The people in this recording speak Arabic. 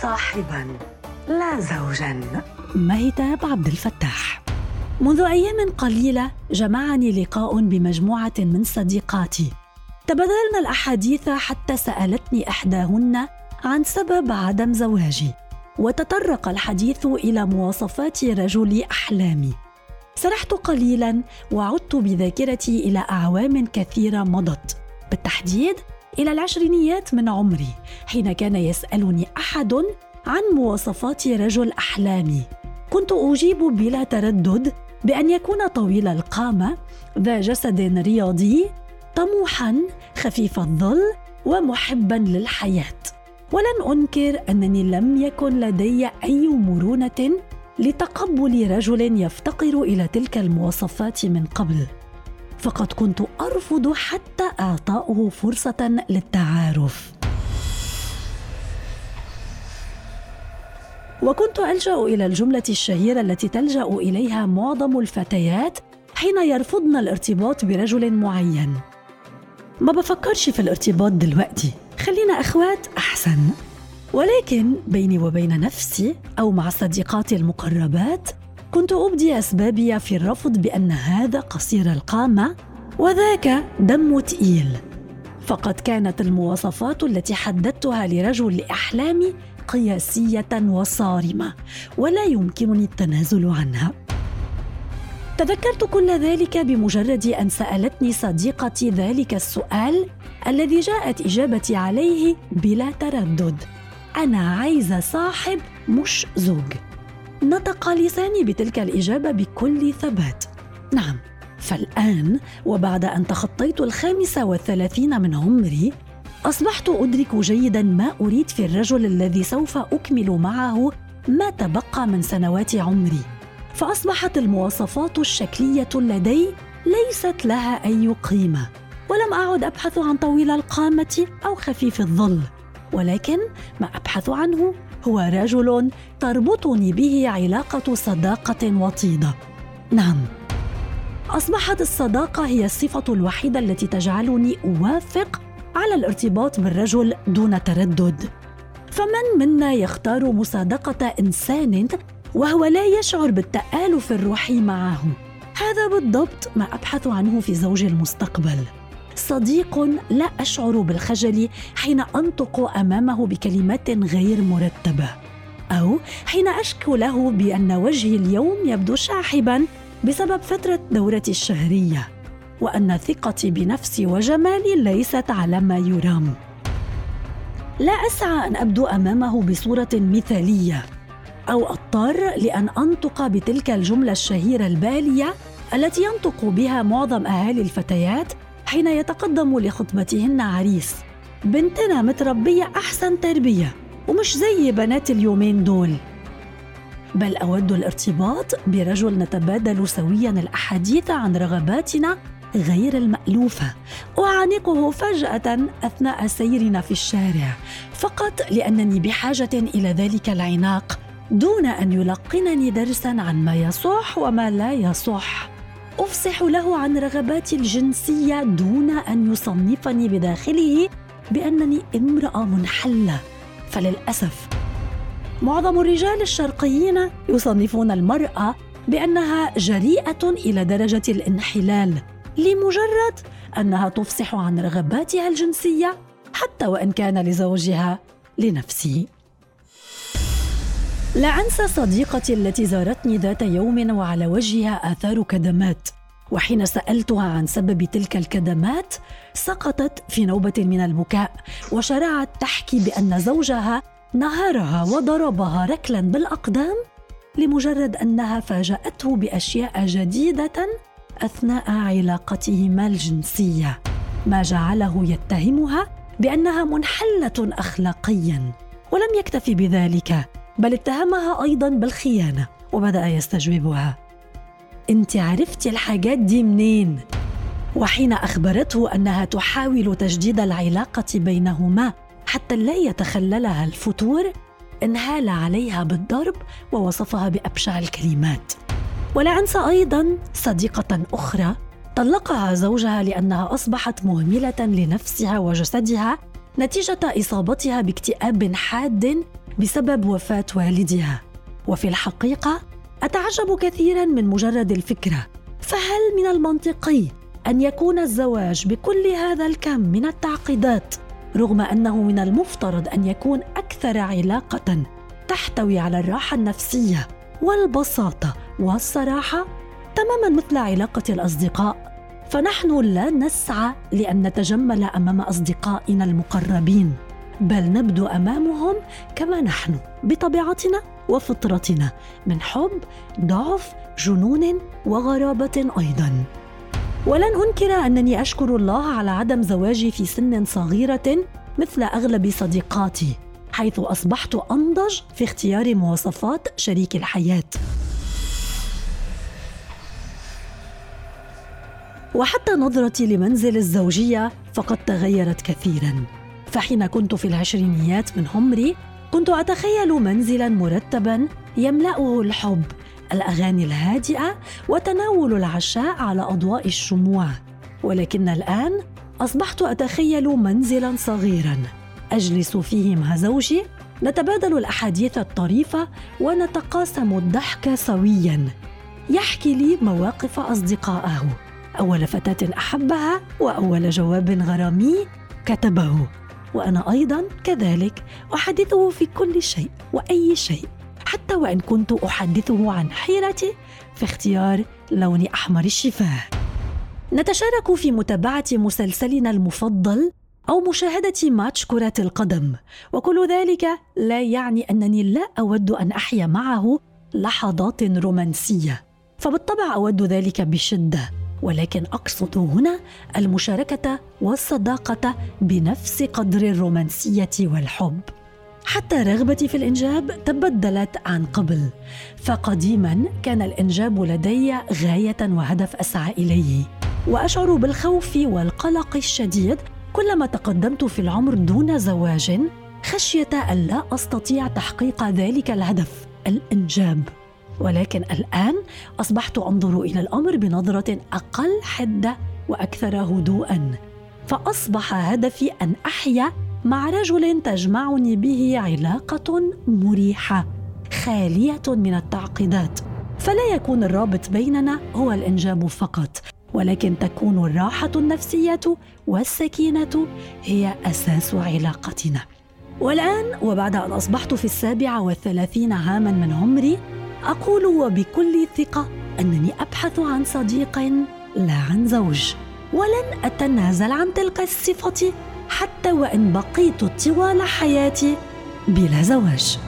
صاحبا لا زوجا. مهتاب عبد الفتاح. منذ أيام قليلة جمعني لقاء بمجموعة من صديقاتي. تبادلنا الأحاديث حتى سألتني إحداهن عن سبب عدم زواجي وتطرق الحديث إلى مواصفات رجل أحلامي. سرحت قليلا وعدت بذاكرتي إلى أعوام كثيرة مضت. بالتحديد إلى العشرينيات من عمري حين كان يسألني أحد عن مواصفات رجل أحلامي. كنت أجيب بلا تردد بأن يكون طويل القامة ذا جسد رياضي طموحا خفيف الظل ومحبا للحياة. ولن أنكر أنني لم يكن لدي أي مرونة لتقبل رجل يفتقر إلى تلك المواصفات من قبل. فقد كنت أرفض حتى اعطائه فرصة للتعارف. وكنت ألجأ إلى الجملة الشهيرة التي تلجأ إليها معظم الفتيات حين يرفضن الارتباط برجل معين. ما بفكرش في الارتباط دلوقتي. خلينا أخوات أحسن. ولكن بيني وبين نفسي أو مع صديقاتي المقربات كنت أبدي أسبابي في الرفض بأن هذا قصير القامة وذاك دم تقيل. فقد كانت المواصفات التي حددتها لرجل لاحلامي قياسية وصارمة ولا يمكنني التنازل عنها. تذكرت كل ذلك بمجرد أن سألتني صديقتي ذلك السؤال الذي جاءت إجابتي عليه بلا تردد. أنا عايزة صاحب مش زوج نطق لساني بتلك الإجابة بكل ثبات. نعم فالآن وبعد أن تخطيت الخامسه والثلاثين من عمري أصبحت أدرك جيدا ما أريد في الرجل الذي سوف أكمل معه ما تبقى من سنوات عمري. فأصبحت المواصفات الشكلية لدي ليست لها أي قيمة. ولم أعد أبحث عن طويل القامة أو خفيف الظل ولكن ما أبحث عنه هو رجل تربطني به علاقة صداقة وطيدة. نعم. أصبحت الصداقة هي الصفة الوحيدة التي تجعلني أوافق على الارتباط بالرجل دون تردد. فمن منا يختار مصادقة إنسان وهو لا يشعر بالتآلف الروحي معه؟ هذا بالضبط ما أبحث عنه في زوج المستقبل. صديق لا أشعر بالخجل حين أنطق أمامه بكلمات غير مرتبة أو حين اشكو له بأن وجهي اليوم يبدو شاحبا بسبب فترة دورتي الشهرية وأن ثقتي بنفسي وجمالي ليست على ما يرام. لا أسعى أن أبدو أمامه بصورة مثالية أو أضطر لأن أنطق بتلك الجملة الشهيرة البالية التي ينطق بها معظم أهالي الفتيات حين يتقدم لخطبتهن عريس. بنتنا متربية أحسن تربية ومش زي بنات اليومين دول. بل أود الارتباط برجل نتبادل سويا الأحاديث عن رغباتنا غير المألوفة أعانقه فجأة أثناء سيرنا في الشارع. فقط لأنني بحاجة إلى ذلك العناق دون أن يلقنني درسا عن ما يصح وما لا يصح. أفصح له عن رغباتي الجنسية دون أن يصنفني بداخله بأنني امرأة منحلة. فللأسف معظم الرجال الشرقيين يصنفون المرأة بأنها جريئة إلى درجة الانحلال لمجرد أنها تفصح عن رغباتها الجنسية حتى وإن كان لزوجها لنفسه. لا انسى صديقتي التي زارتني ذات يوم وعلى وجهها آثار كدمات. وحين سألتها عن سبب تلك الكدمات سقطت في نوبة من البكاء وشرعت تحكي بأن زوجها نهرها وضربها ركلا بالأقدام لمجرد أنها فاجأته بأشياء جديدة أثناء علاقتهما الجنسية. ما جعله يتهمها بأنها منحلة اخلاقيا ولم يكتفي بذلك. بل اتهمها أيضا بالخيانة وبدأ يستجوبها. إنت عرفتي الحاجات دي منين؟ وحين أخبرته أنها تحاول تجديد العلاقة بينهما حتى لا يتخللها الفتور انهال عليها بالضرب ووصفها بأبشع الكلمات. ولا انسى أيضا صديقة أخرى طلقها زوجها لأنها أصبحت مهملة لنفسها وجسدها نتيجة إصابتها باكتئاب حاد بسبب وفاة والدها. وفي الحقيقة أتعجب كثيرا من مجرد الفكرة. فهل من المنطقي أن يكون الزواج بكل هذا الكم من التعقيدات رغم أنه من المفترض أن يكون أكثر علاقة تحتوي على الراحة النفسية والبساطة والصراحة تماما مثل علاقة الأصدقاء؟ فنحن لا نسعى لأن نتجمل أمام أصدقائنا المقربين. بل نبدو أمامهم كما نحن بطبيعتنا وفطرتنا من حب ضعف جنون وغرابة أيضا. ولن أنكر أنني أشكر الله على عدم زواجي في سن صغيرة مثل أغلب صديقاتي حيث أصبحت أنضج في اختيار مواصفات شريك الحياة. وحتى نظرتي لمنزل الزوجية فقد تغيرت كثيرا. فحين كنت في العشرينيات من عمري كنت أتخيل منزلا مرتبا يملأه الحب الأغاني الهادئة وتناول العشاء على أضواء الشموع. ولكن الآن أصبحت أتخيل منزلا صغيرا. أجلس فيه مع زوجي نتبادل الأحاديث الطريفة ونتقاسم الضحك سويا. يحكي لي مواقف أصدقائه. أول فتاة أحبها وأول جواب غرامي كتبه. وأنا أيضا كذلك أحدثه في كل شيء وأي شيء حتى وإن كنت أحدثه عن حيرتي في اختيار لون أحمر الشفاه. نتشارك في متابعة مسلسلنا المفضل أو مشاهدة ماتش كرة القدم وكل ذلك لا يعني أنني لا أود أن أحيا معه لحظات رومانسية فبالطبع أود ذلك بشدة. ولكن أقصد هنا المشاركة والصداقة بنفس قدر الرومانسية والحب. حتى رغبتي في الإنجاب تبدلت عن قبل فقديما كان الإنجاب لدي غاية وهدف أسعى إليه. وأشعر بالخوف والقلق الشديد كلما تقدمت في العمر دون زواج خشية الا أستطيع تحقيق ذلك الهدف الإنجاب. ولكن الآن أصبحت أنظر إلى الأمر بنظرة أقل حده وأكثر هدوءا. فأصبح هدفي أن أحيا مع رجل تجمعني به علاقة مريحة خالية من التعقيدات. فلا يكون الرابط بيننا هو الإنجاب فقط ولكن تكون الراحة النفسية والسكينة هي أساس علاقتنا. والآن وبعد أن أصبحت في السابعة والثلاثين عاما من عمري أقول وبكل ثقة أنني أبحث عن صديق لا عن زوج ولن أتنازل عن تلك الصفة حتى وإن بقيت طوال حياتي بلا زواج.